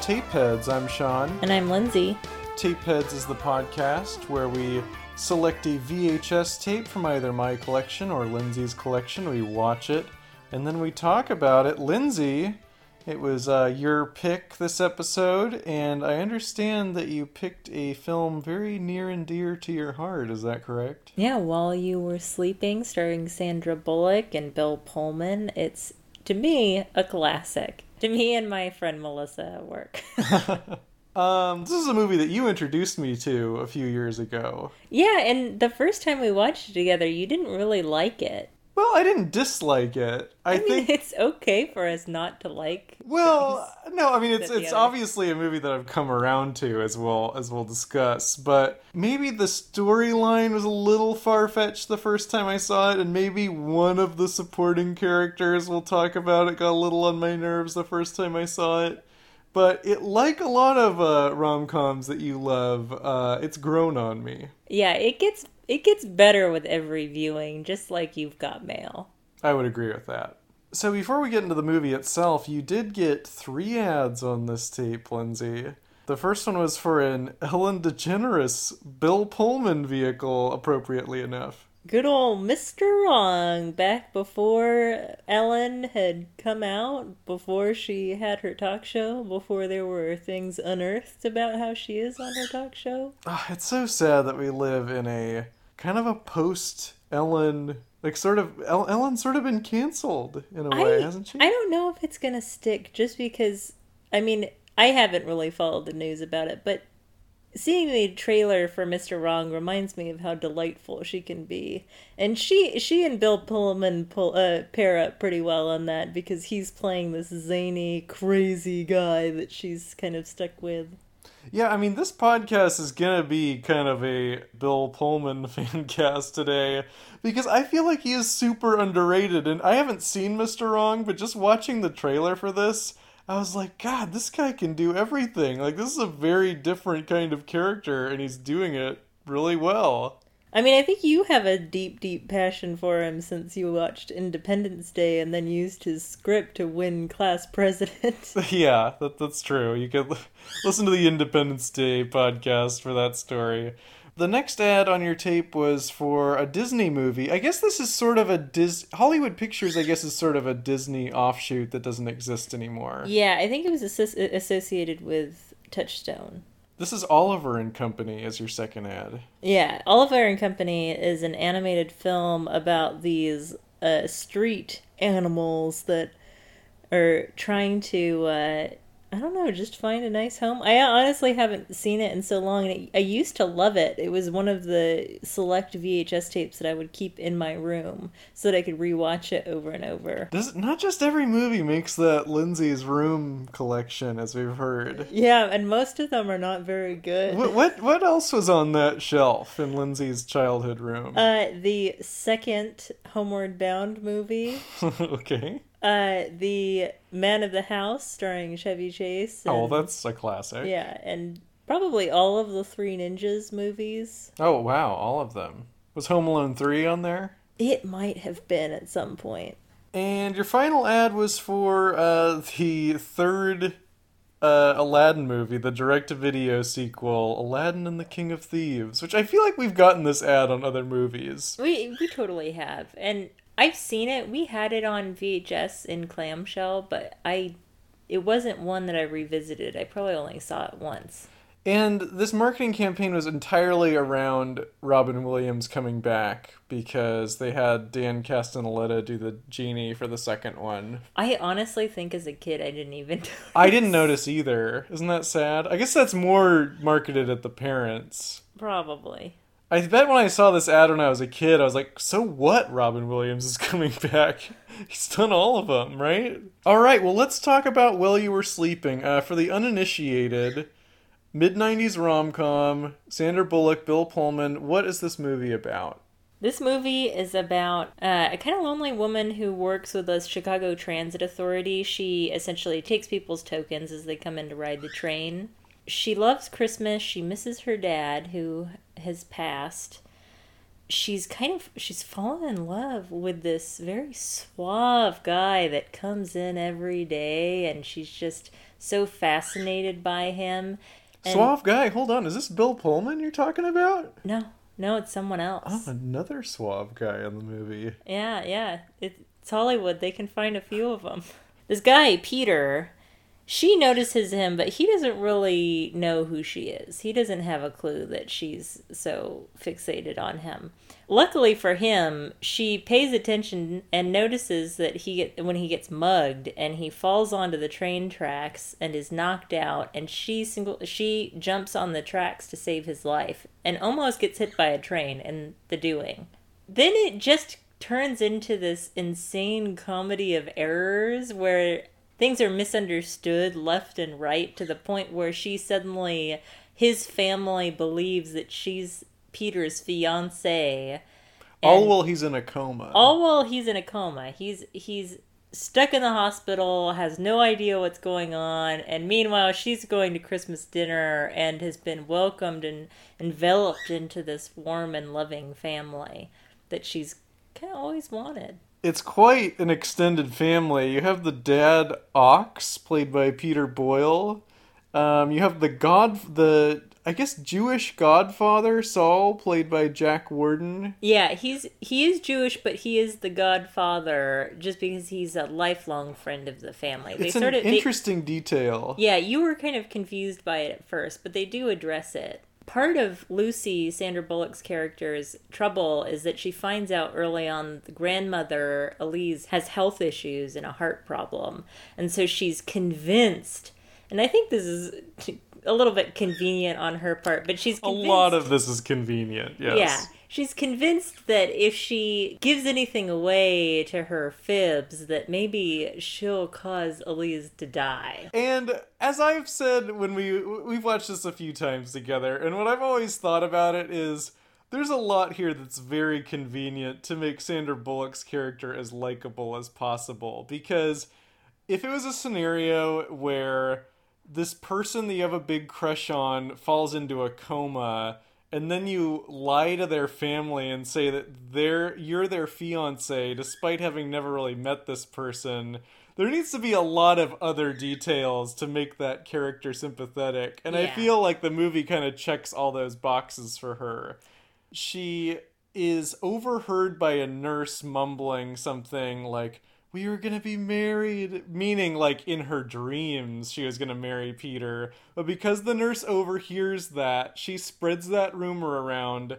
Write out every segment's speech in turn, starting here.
Tapeheads. I'm Sean. And I'm Lindsay. Tapeheads is the podcast where we select a VHS tape from either my collection or Lindsay's collection. We watch it and then we talk about it. Lindsay, it was uh, your pick this episode, and I understand that you picked a film very near and dear to your heart. Is that correct? Yeah, While You Were Sleeping, starring Sandra Bullock and Bill Pullman. It's, to me, a classic. To me and my friend Melissa at work. Um, this is a movie that you introduced me to a few years ago. Yeah, and the first time we watched it together, you didn't really like it. Well, I didn't dislike it. I, I mean, think it's okay for us not to like. Well, no, I mean it's it's obviously a movie that I've come around to as well as we'll discuss, but maybe the storyline was a little far fetched the first time I saw it, and maybe one of the supporting characters we'll talk about it got a little on my nerves the first time I saw it. But it, like a lot of uh, rom coms that you love, uh, it's grown on me. Yeah, it gets it gets better with every viewing, just like you've got mail. I would agree with that. So before we get into the movie itself, you did get three ads on this tape, Lindsay. The first one was for an Ellen DeGeneres Bill Pullman vehicle, appropriately enough. Good old Mr. Wrong, back before Ellen had come out, before she had her talk show, before there were things unearthed about how she is on her talk show. Ah, it's so sad that we live in a kind of a post Ellen, like sort of El- Ellen's sort of been canceled in a way, I, hasn't she? I don't know if it's gonna stick just because I mean I haven't really followed the news about it, but seeing the trailer for Mr. Wrong reminds me of how delightful she can be. And she she and Bill Pullman pull, uh, pair up pretty well on that because he's playing this zany, crazy guy that she's kind of stuck with. Yeah, I mean, this podcast is gonna be kind of a Bill Pullman fan cast today because I feel like he is super underrated, and I haven't seen Mr. Wrong, but just watching the trailer for this, I was like, God, this guy can do everything. Like, this is a very different kind of character, and he's doing it really well. I mean, I think you have a deep, deep passion for him since you watched Independence Day and then used his script to win class president. yeah, that, that's true. You could listen to the Independence Day podcast for that story. The next ad on your tape was for a Disney movie. I guess this is sort of a Dis Hollywood Pictures. I guess is sort of a Disney offshoot that doesn't exist anymore. yeah, I think it was associ- associated with Touchstone. This is Oliver and Company as your second ad. Yeah, Oliver and Company is an animated film about these uh, street animals that are trying to, uh, I don't know, just find a nice home. I honestly haven't seen it in so long, and I used to love it. It was one of the select VHS tapes that I would keep in my room so that I could rewatch it over and over. Does not just every movie makes that Lindsay's room collection, as we've heard. Yeah, and most of them are not very good. What what what else was on that shelf in Lindsay's childhood room? Uh, the second Homeward Bound movie. okay. Uh, the Man of the House, starring Chevy Chase. Oh, well, that's a classic. yeah, and probably all of the Three Ninjas movies. Oh wow, all of them. Was Home Alone 3 on there? It might have been at some point. And your final ad was for uh, the third uh, Aladdin movie, the direct-to-video sequel, Aladdin and the King of Thieves, which I feel like we've gotten this ad on other movies. We we totally have, and I've seen it. We had it on VHS in clamshell, but I it wasn't one that I revisited. I probably only saw it once. And this marketing campaign was entirely around Robin Williams coming back because they had Dan Castellaneta do the genie for the second one. I honestly think as a kid I didn't even. I didn't notice either. Isn't that sad? I guess that's more marketed at the parents. Probably. I bet when I saw this ad when I was a kid, I was like, so what? Robin Williams is coming back. He's done all of them, right? All right, well, let's talk about While You Were Sleeping. Uh, for the uninitiated, mid 90s rom com, Sandra Bullock, Bill Pullman. What is this movie about? This movie is about uh, a kind of lonely woman who works with the Chicago Transit Authority. She essentially takes people's tokens as they come in to ride the train. She loves Christmas. She misses her dad, who has passed. she's kind of she's fallen in love with this very suave guy that comes in every day and she's just so fascinated by him. And Suave guy, hold on. Is this Bill Pullman you're talking about? No, no, it's someone else. Oh, another suave guy in the movie. Yeah, yeah. It's Hollywood. They can find a few of them. This guy, Peter, she notices him, but he doesn't really know who she is. He doesn't have a clue that she's so fixated on him. Luckily for him, she pays attention and notices that he get, when he gets mugged and he falls onto the train tracks and is knocked out and she single she jumps on the tracks to save his life and almost gets hit by a train in the doing. Then it just turns into this insane comedy of errors where things are misunderstood left and right to the point where she suddenly his family believes that she's Peter's fiance. All while he's in a coma. All while he's in a coma. He's he's stuck in the hospital, has no idea what's going on, and meanwhile she's going to Christmas dinner and has been welcomed and enveloped into this warm and loving family that she's kind of always wanted it's quite an extended family. You have the dad Ox, played by Peter Boyle. Um, you have the god, the I guess Jewish Godfather Saul, played by Jack Warden. Yeah, he's he is Jewish, but he is the Godfather just because he's a lifelong friend of the family. They it's an sort of, interesting they, detail. Yeah, you were kind of confused by it at first, but they do address it part of Lucy, Sandra Bullock's character's trouble is that she finds out early on the grandmother, Elise, has health issues and a heart problem. And so she's convinced, and I think this is a little bit convenient on her part, but she's convinced, A lot of this is convenient, yes. Yeah she's convinced that if she gives anything away to her fibs, that maybe she'll cause Elise to die. And as I've said when we we've watched this a few times together, and what I've always thought about it is there's a lot here that's very convenient to make Sandra Bullock's character as likable as possible because if it was a scenario where this person that you have a big crush on falls into a coma and then you lie to their family and say that they're you're their fiance despite having never really met this person there needs to be a lot of other details to make that character sympathetic and yeah. i feel like the movie kind of checks all those boxes for her she is overheard by a nurse mumbling something like we were gonna be married meaning like in her dreams she was gonna marry peter. But because the nurse overhears that she spreads that rumor around.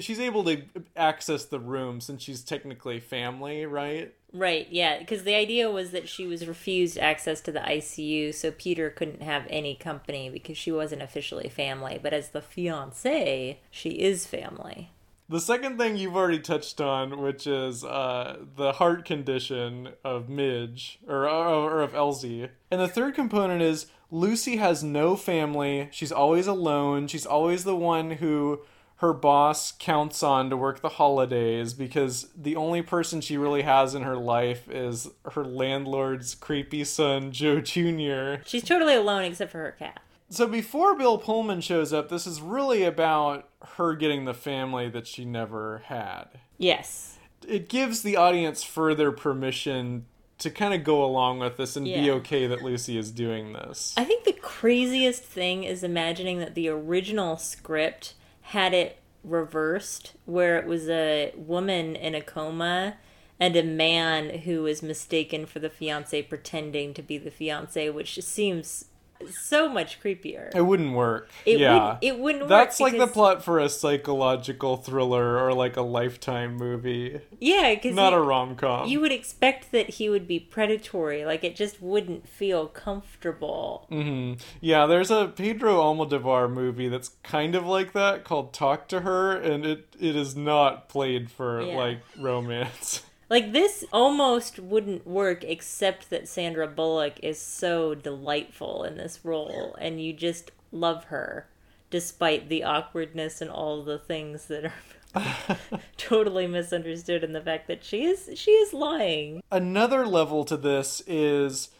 She's able to access the room since she's technically family right? Right yeah because the idea was that she was refused access to the icu so peter couldn't have any company because she wasn't officially family. But as the fiance she is family the second thing you've already touched on, which is uh, the heart condition of Midge or, or of Elsie, and the third component is Lucy has no family. She's always alone. She's always the one who her boss counts on to work the holidays because the only person she really has in her life is her landlord's creepy son, Joe Jr. She's totally alone except for her cat. So before Bill Pullman shows up, this is really about her getting the family that she never had. Yes. It gives the audience further permission to kind of go along with this and yeah. be okay that Lucy is doing this. I think the craziest thing is imagining that the original script had it reversed, where it was a woman in a coma and a man who was mistaken for the fiance pretending to be the fiance, which seems so much creepier. It wouldn't work. It yeah, would, it wouldn't. That's like the plot for a psychological thriller or like a lifetime movie. Yeah, because not you, a rom com. You would expect that he would be predatory. Like it just wouldn't feel comfortable. Mm-hmm. Yeah, there's a Pedro Almodovar movie that's kind of like that called Talk to Her, and it it is not played for yeah. like romance. Like this almost wouldn't work except that Sandra Bullock is so delightful in this role and you just love her despite the awkwardness and all the things that are totally misunderstood in the fact that she is she is lying. Another level to this is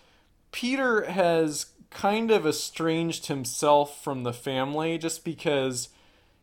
Peter has kind of estranged himself from the family just because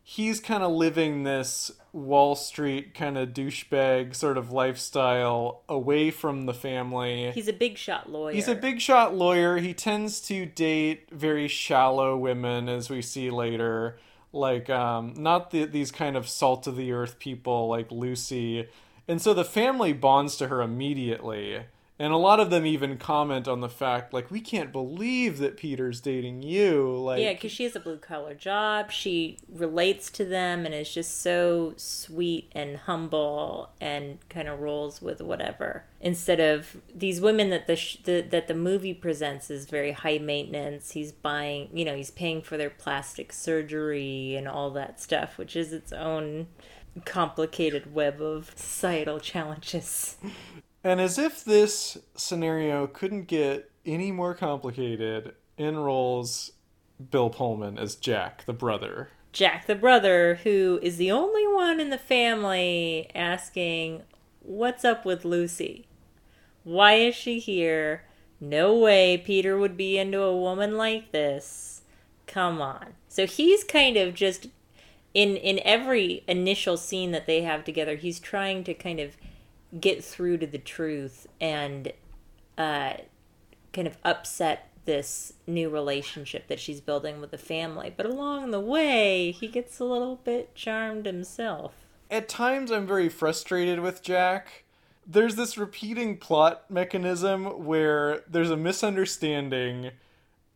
he's kind of living this Wall Street kind of douchebag sort of lifestyle away from the family. He's a big shot lawyer. He's a big shot lawyer. He tends to date very shallow women, as we see later. Like, um, not the, these kind of salt of the earth people like Lucy. And so the family bonds to her immediately. And a lot of them even comment on the fact, like, we can't believe that Peter's dating you. Like, Yeah, because she has a blue collar job. She relates to them and is just so sweet and humble and kind of rolls with whatever. Instead of these women that the, sh- the that the movie presents as very high maintenance. He's buying, you know, he's paying for their plastic surgery and all that stuff, which is its own complicated web of societal challenges. And as if this scenario couldn't get any more complicated, in rolls Bill Pullman as Jack, the brother. Jack the brother, who is the only one in the family asking, What's up with Lucy? Why is she here? No way Peter would be into a woman like this. Come on. So he's kind of just in in every initial scene that they have together, he's trying to kind of get through to the truth and uh, kind of upset this new relationship that she's building with the family. But along the way, he gets a little bit charmed himself. At times, I'm very frustrated with Jack. There's this repeating plot mechanism where there's a misunderstanding,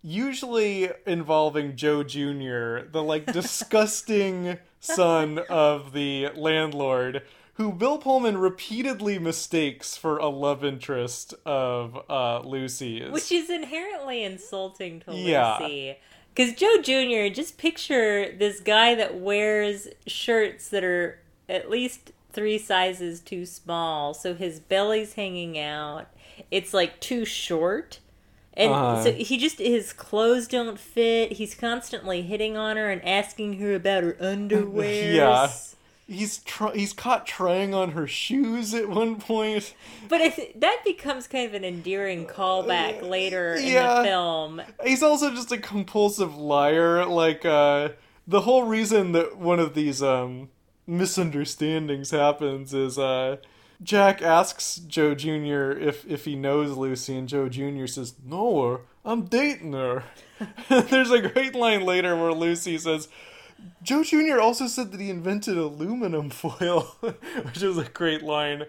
usually involving Joe Jr., the like disgusting son of the landlord, who Bill Pullman repeatedly mistakes for a love interest of uh, Lucy's. Which is inherently insulting to Yeah. Lucy. Because Joe Jr., just picture this guy that wears shirts that are at least three sizes too small, so his belly's hanging out. It's like too short. And Uh-huh. so he just, his clothes don't fit. He's constantly hitting on her and asking her about her underwear. Yeah. He's tr- he's caught trying on her shoes at one point. But I th- that becomes kind of an endearing callback later in yeah. the film. He's also just a compulsive liar. Like uh, the whole reason that one of these um, misunderstandings happens is uh, Jack asks Joe Jr. if if he knows Lucy, and Joe Jr. says, "No, I'm dating her." There's a great line later where Lucy says. Joe Jr. also said that he invented aluminum foil, which is a great line.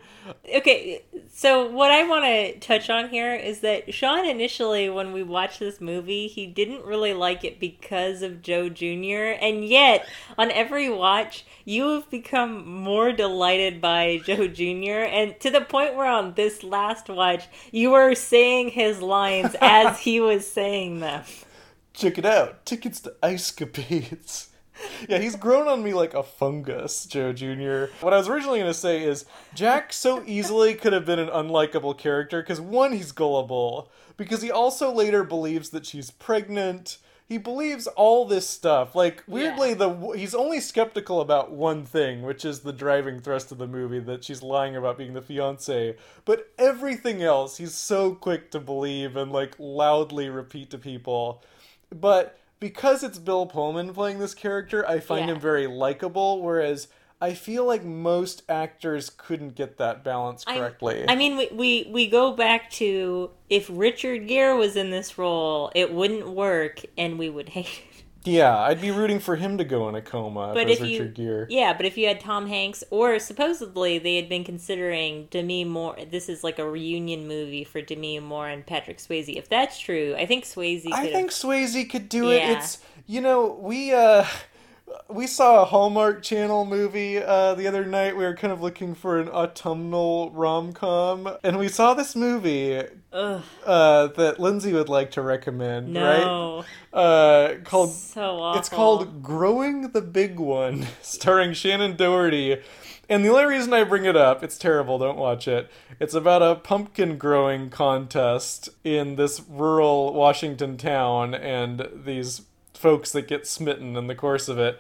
Okay, so what I want to touch on here is that Sean initially, when we watched this movie, he didn't really like it because of Joe Jr., and yet on every watch, you have become more delighted by Joe Jr., and to the point where on this last watch, you were saying his lines as he was saying them. Check it out. Tickets to Ice Capades. Yeah, he's grown on me like a fungus, Joe Jr. What I was originally going to say is Jack so easily could have been an unlikable character because, one, he's gullible, because he also later believes that she's pregnant. He believes all this stuff. Like weirdly, Yeah. the he's only skeptical about one thing, which is the driving thrust of the movie that she's lying about being the fiance. But everything else, he's so quick to believe and like loudly repeat to people. But because it's Bill Pullman playing this character, I find Yeah. him very likable. Whereas I feel like most actors couldn't get that balance I- correctly. I mean, we, we, we go back to if Richard Gere was in this role, it wouldn't work and we would hate it. Yeah, I'd be rooting for him to go in a coma But if if you, Gere. yeah, but if you had Tom Hanks, or supposedly they had been considering Demi Moore, this is like a reunion movie for Demi Moore and Patrick Swayze. If that's true, I think Swayze. Could I think Swayze could do it. Yeah. It's you know we uh we saw a Hallmark Channel movie uh, the other night. We were kind of looking for an autumnal rom com, and we saw this movie uh, that Lindsay would like to recommend. no, Right? Uh, called so awful. it's called Growing the Big One, starring Shannen Doherty. And the only reason I bring it up, it's terrible, don't watch it. It's about a pumpkin growing contest in this rural Washington town and these folks that get smitten in the course of it.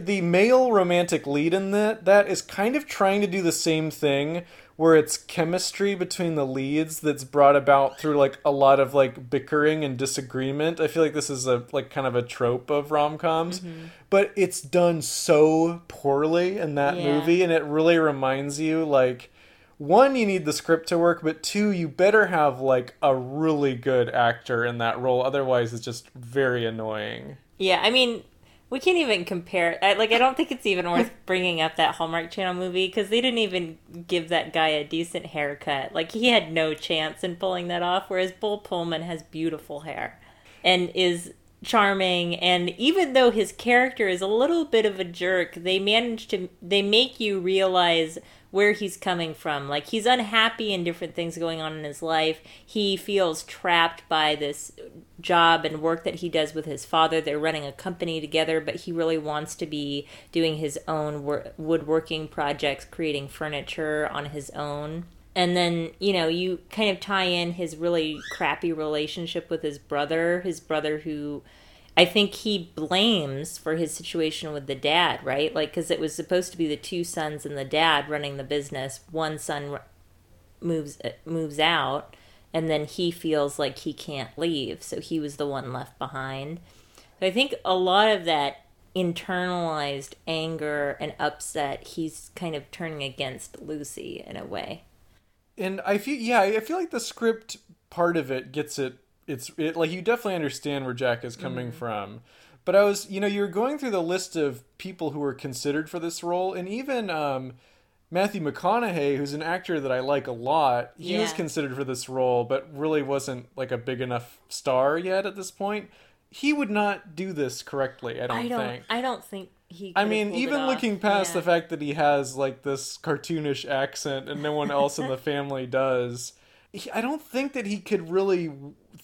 The male romantic lead in that that is kind of trying to do the same thing where it's chemistry between the leads that's brought about through like a lot of like bickering and disagreement. I feel like this is a like kind of a trope of rom-coms, Mm-hmm. but it's done so poorly in that Yeah. movie and it really reminds you like one you need the script to work, but two you better have like a really good actor in that role otherwise it's just very annoying. Yeah, I mean, we can't even compare. I, like, I don't think it's even worth bringing up that Hallmark Channel movie because they didn't even give that guy a decent haircut. Like, he had no chance in pulling that off. Whereas Bill Pullman has beautiful hair and is charming. And even though his character is a little bit of a jerk, they manage to they make you realize where he's coming from. Like he's unhappy and different things going on in his life. He feels trapped by this job and work that he does with his father. They're running a company together, but he really wants to be doing his own wor- woodworking projects, creating furniture on his own. And then, you know, you kind of tie in his really crappy relationship with his brother, his brother who I think he blames for his situation with the dad, right? Like, because it was supposed to be the two sons and the dad running the business. One son moves uh, moves out, and then he feels like he can't leave, so he was the one left behind. So I think a lot of that internalized anger and upset, he's kind of turning against Lucy in a way. And I feel yeah, I feel like the script part of it gets it it's it like you definitely understand where Jack is coming from. But I was, you know, you were going through the list of people who were considered for this role and even um Matthew McConaughey, who's an actor that I like a lot, he was considered for this role, but really wasn't like a big enough star yet at this point. He would not do this correctly, I don't, I don't. think. I don't think he. I mean, even looking past Yeah. the fact that he has like this cartoonish accent and no one else in the family does, he, I don't think that he could really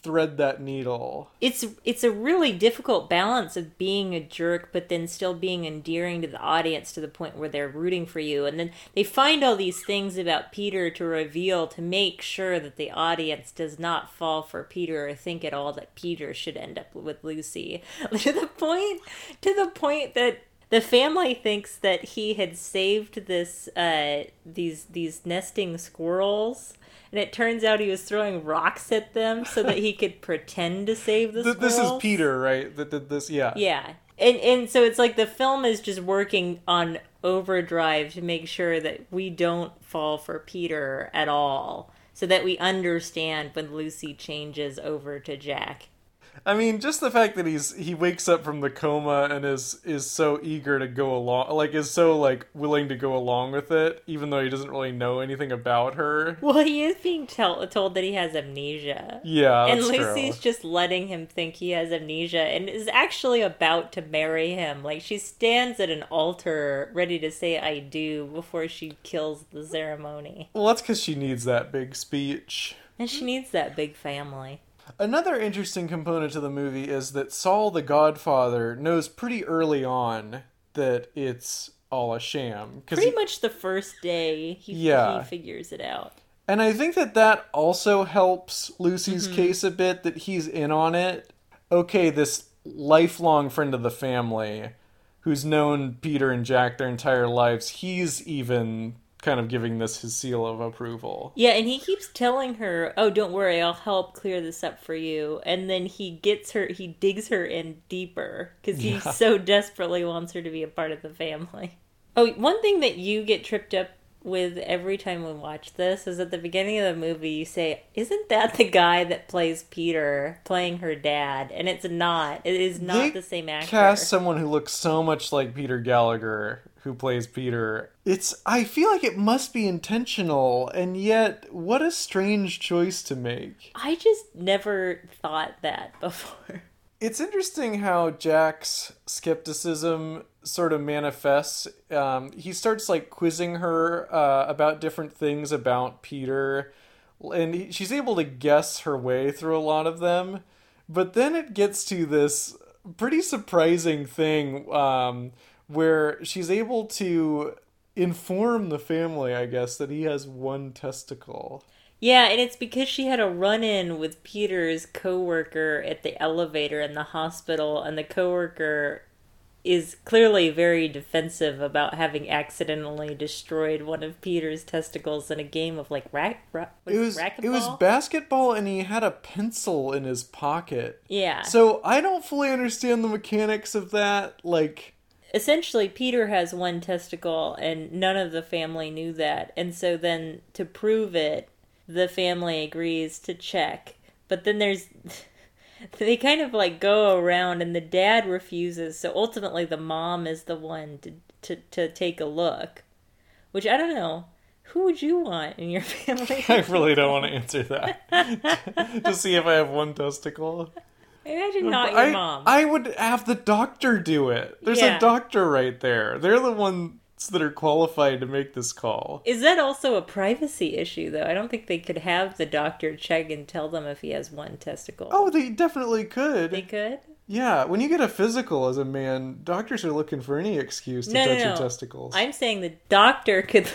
thread that needle. it's it's a really difficult balance of being a jerk but then still being endearing to the audience to the point where they're rooting for you and then they find all these things about Peter to reveal to make sure that the audience does not fall for Peter or think at all that Peter should end up with Lucy to the point to the point that the family thinks that he had saved this uh these these nesting squirrels and it turns out he was throwing rocks at them so that he could pretend to save the Th- this is. Peter, right? That did this, yeah. Yeah. And and so it's like the film is just working on overdrive to make sure that we don't fall for Peter at all. So that we understand when Lucy changes over to Jack. I mean, just the fact that he's he wakes up from the coma and is is so eager to go along, like is so like willing to go along with it, even though he doesn't really know anything about her. Well, he is being tell- told that he has amnesia. Yeah, and Lucy's true. just letting him think he has amnesia and is actually about to marry him. Like she stands at an altar ready to say I do before she kills the ceremony. Well, that's because she needs that big speech. And she needs that big family. Another interesting component to the movie is that Saul the Godfather knows pretty early on that it's all a sham. Pretty he- much the first day he, Yeah. he figures it out. and I think that that also helps Lucy's Mm-hmm. case a bit that he's in on it. Okay, this lifelong friend of the family who's known Peter and Jack their entire lives, he's even kind of giving this his seal of approval. Yeah, and he keeps telling her, "Oh, don't worry, I'll help clear this up for you." And then he gets her, he digs her in deeper because he Yeah. so desperately wants her to be a part of the family. Oh, one thing that you get tripped up with every time we watch this is at the beginning of the movie you say, "Isn't that the guy that plays Peter playing her dad?" And it's not. It is not They the same actor. Cast someone who looks so much like Peter Gallagher who plays Peter. It's I feel like it must be intentional and yet what a strange choice to make. I just never thought that before. It's interesting how Jack's skepticism sort of manifests. Um, he starts like quizzing her uh, about different things about Peter, and he, she's able to guess her way through a lot of them. But then it gets to this pretty surprising thing um, where she's able to inform the family, I guess, that he has one testicle. Yeah, and it's because she had a run-in with Peter's coworker at the elevator in the hospital, and the coworker is clearly very defensive about having accidentally destroyed one of Peter's testicles in a game of like rack. Ra- It was racquetball? it was basketball, and he had a pencil in his pocket. yeah. So I don't fully understand the mechanics of that. Like, essentially Peter has one testicle and none of the family knew that. And so then to prove it, the family agrees to check. But then there's they kind of like go around and the dad refuses. So ultimately the mom is the one to to, to take a look. Which I don't know. Who would you want in your family? I really don't want to answer that. to see if I have one testicle. Imagine not your I, mom. I would have the doctor do it. There's Yeah. a doctor right there. They're the ones that are qualified to make this call. Is that also a privacy issue, though? I don't think they could have the doctor check and tell them if he has one testicle. Oh, they definitely could. they could? Yeah, when you get a physical as a man, doctors are looking for any excuse to No, no, touch your testicles. I'm saying the doctor could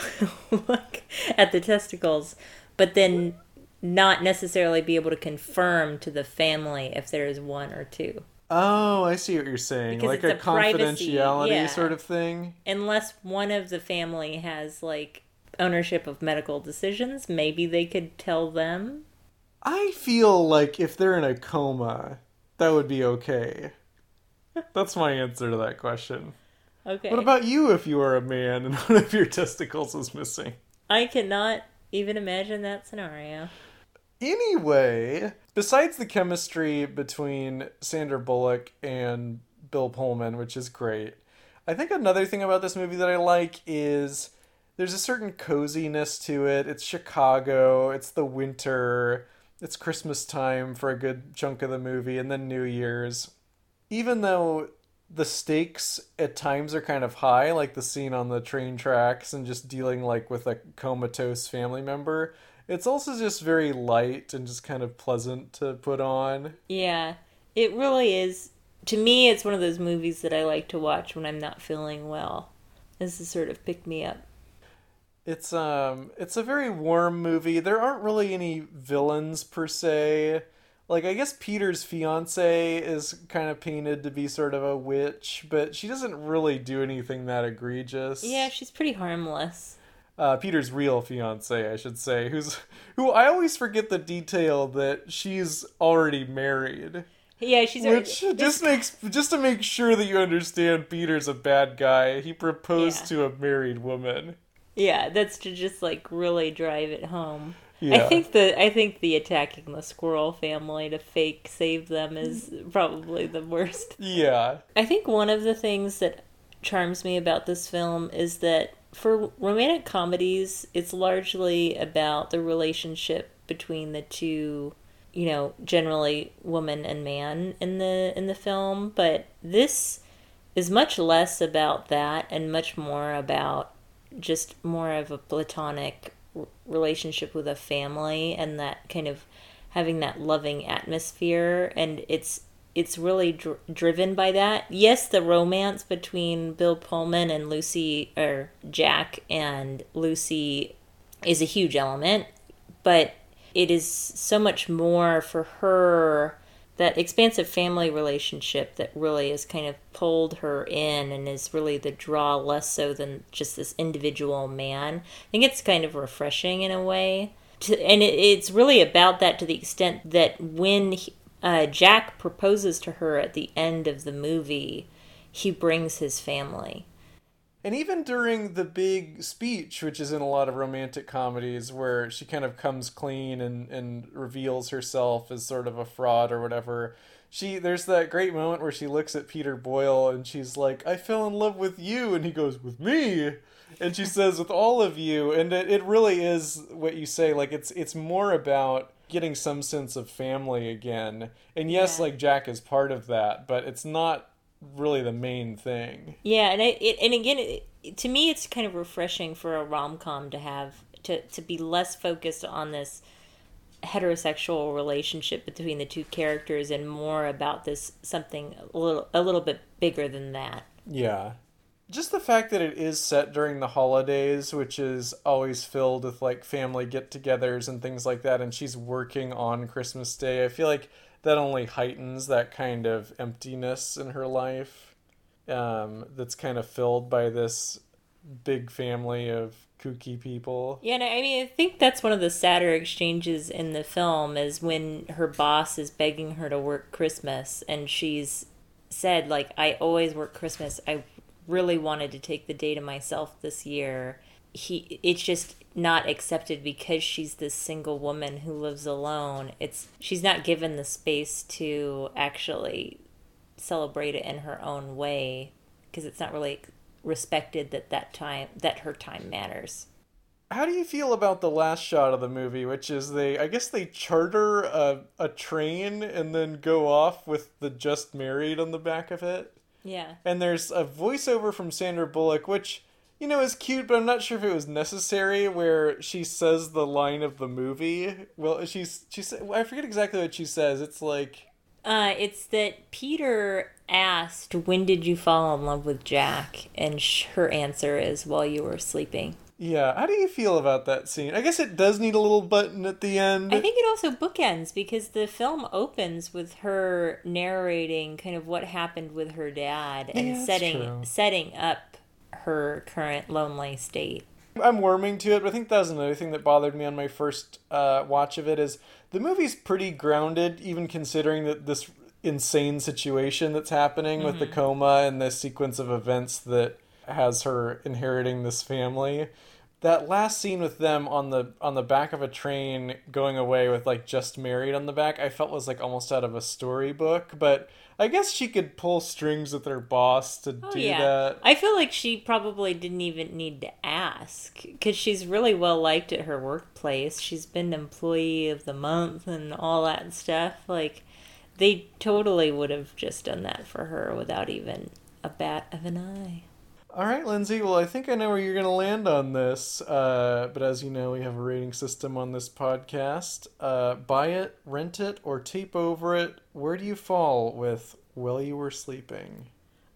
look at the testicles, but then not necessarily be able to confirm to the family if there is one or two. Oh, I see what you're saying. Because like it's a a privacy, confidentiality yeah. sort of thing. Unless one of the family has, like, ownership of medical decisions, maybe they could tell them. I feel like if they're in a coma, that would be okay. That's my answer to that question. Okay. What about you if you were a man and one of your testicles was missing? I cannot even imagine that scenario. Anyway, besides the chemistry between Sandra Bullock and Bill Pullman, which is great, I think another thing about this movie that I like is there's a certain coziness to it. It's Chicago, it's the winter, it's Christmas time for a good chunk of the movie, and then New Year's. Even though the stakes at times are kind of high, like the scene on the train tracks and just dealing like with a comatose family member, it's also just very light and just kind of pleasant to put on. Yeah, it really is. To me, it's one of those movies that I like to watch when I'm not feeling well. This is sort of pick me up. It's um it's a very warm movie. There aren't really any villains per se. Like I guess Peter's fiance is kind of painted to be sort of a witch, but she doesn't really do anything that egregious. Yeah, she's pretty harmless. Uh, Peter's real fiance, I should say, who's who I always forget the detail that she's already married, Yeah, she's which already- just makes just to make sure that you understand Peter's a bad guy. He proposed Yeah. to a married woman. yeah, that's to just like really drive it home. Yeah. I think the I think the attacking the squirrel family to fake save them is probably the worst. Yeah, I think one of the things that charms me about this film is that for romantic comedies, it's largely about the relationship between the two, you know, generally woman and man in the in the film, but this is much less about that and much more about just more of a platonic relationship with a family and that kind of having that loving atmosphere. And it's it's really dr- driven by that. Yes, the romance between Bill Pullman and Lucy or Jack and Lucy is a huge element, but it is so much more for her that expansive family relationship that really has kind of pulled her in and is really the draw less so than just this individual man. I think it's kind of refreshing in a way. To, and it, it's really about that to the extent that when he, uh, Jack proposes to her at the end of the movie, he brings his family. and even during the big speech, which is in a lot of romantic comedies, where she kind of comes clean and and reveals herself as sort of a fraud or whatever. She there's that great moment where she looks at Peter Boyle and she's like, "I fell in love with you," and he goes, "With me." and she says with all of you and it, it really is what you say like it's it's more about getting some sense of family again and yes Yeah. like jack is part of that but it's not really the main thing Yeah, and I, it, and again, it, to me, it's kind of refreshing for a rom com to have to to be less focused on this heterosexual relationship between the two characters and more about this something a little a little bit bigger than that. yeah just the fact that it is set during the holidays which is always filled with like family get-togethers and things like that and she's working on christmas day i feel like that only heightens that kind of emptiness in her life um, that's kind of filled by this big family of kooky people. Yeah, and I mean, I think that's one of the sadder exchanges in the film is when her boss is begging her to work Christmas, and she's said like, "I always work Christmas. I really wanted to take the day to myself this year." He, it's just not accepted because she's this single woman who lives alone. It's she's not given the space to actually celebrate it in her own way because it's not really respected that that time that her time matters. How do you feel about the last shot of the movie, which is they I guess they charter a a train and then go off with the just married on the back of it? Yeah. And there's a voiceover from Sandra Bullock which you know, is cute, but I'm not sure if it was necessary. Where she says the line of the movie. Well, she's she said I forget exactly what she says. It's like uh, it's that Peter asked, "When did you fall in love with Jack?" And sh- her answer is, "While you were sleeping." Yeah, how do you feel about that scene? I guess it does need a little button at the end. I think it also bookends because the film opens with her narrating kind of what happened with her dad and Yeah, setting true. setting up her current lonely state. I'm warming to it, but I think that was another thing that bothered me on my first uh, watch of it is the movie's pretty grounded, even considering that this insane situation that's happening with the coma and the sequence of events that has her inheriting this family. That last scene with them on the on the back of a train going away with like just married on the back, I felt was like almost out of a storybook, but I guess she could pull strings with her boss to Oh do yeah, that. I feel like she probably didn't even need to ask because she's really well liked at her workplace. She's been employee of the month and all that stuff. Like they totally would have just done that for her without even a bat of an eye. All right, Lindsay. Well, I think I know where you're going to land on this. Uh, but as you know, we have a rating system on this podcast. Uh, buy it, rent it, or tape over it. Where do you fall with While You Were Sleeping?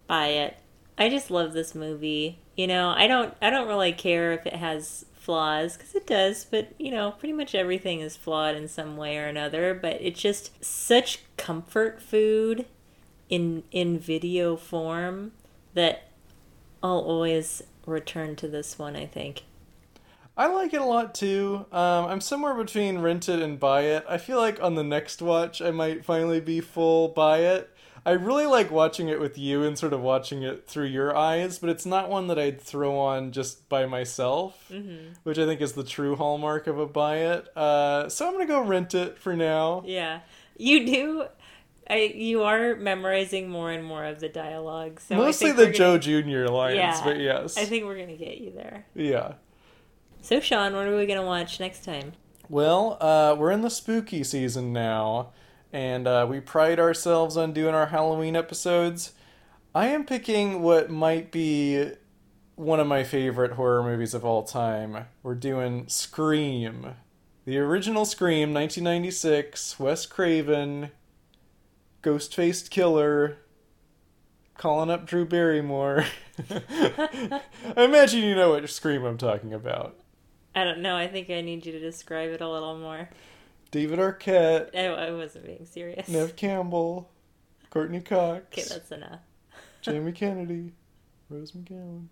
Buy it. I just love this movie. You know, I don't I don't really care if it has flaws because it does, but you know, pretty much everything is flawed in some way or another, but it's just such comfort food in in video form that I'll always return to this one, I think. I like it a lot too. Um, I'm somewhere between rent it and buy it. I feel like on the next watch, I might finally be full buy it. I really like watching it with you and sort of watching it through your eyes, but it's not one that I'd throw on just by myself, which I think is the true hallmark of a buy it. Uh, so I'm gonna go rent it for now. Yeah. You do I you are memorizing more and more of the dialogue. So Mostly the we're gonna- Joe Jr. lines, Yeah, but yes, I think we're gonna get you there. yeah. So Sean, what are we gonna watch next time? Well, uh, we're in the spooky season now, and uh, we pride ourselves on doing our Halloween episodes. I am picking what might be one of my favorite horror movies of all time. We're doing Scream. The original Scream, 1996, Wes Craven, ghost faced killer, calling up Drew Barrymore. I imagine you know what Scream I'm talking about. I don't know. I think I need you to describe it a little more. David Arquette, I, I wasn't being serious. Neve Campbell, Courteney Cox, Okay, that's enough. Jamie Kennedy, Rose McGowan.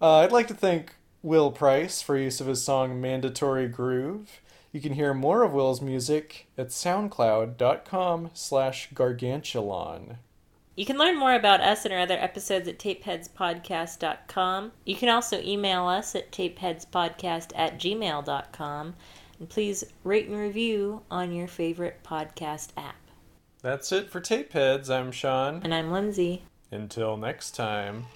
Uh, I'd like to thank Will Price for use of his song Mandatory Groove. You can hear more of Will's music at soundcloud.com slash gargantuan. You can learn more about us and our other episodes at tapeheadspodcast.com. You can also email us at tapeheadspodcast at gmail.com. And please rate and review on your favorite podcast app. That's it for Tapeheads. I'm Sean. And I'm Lindsay. Until next time.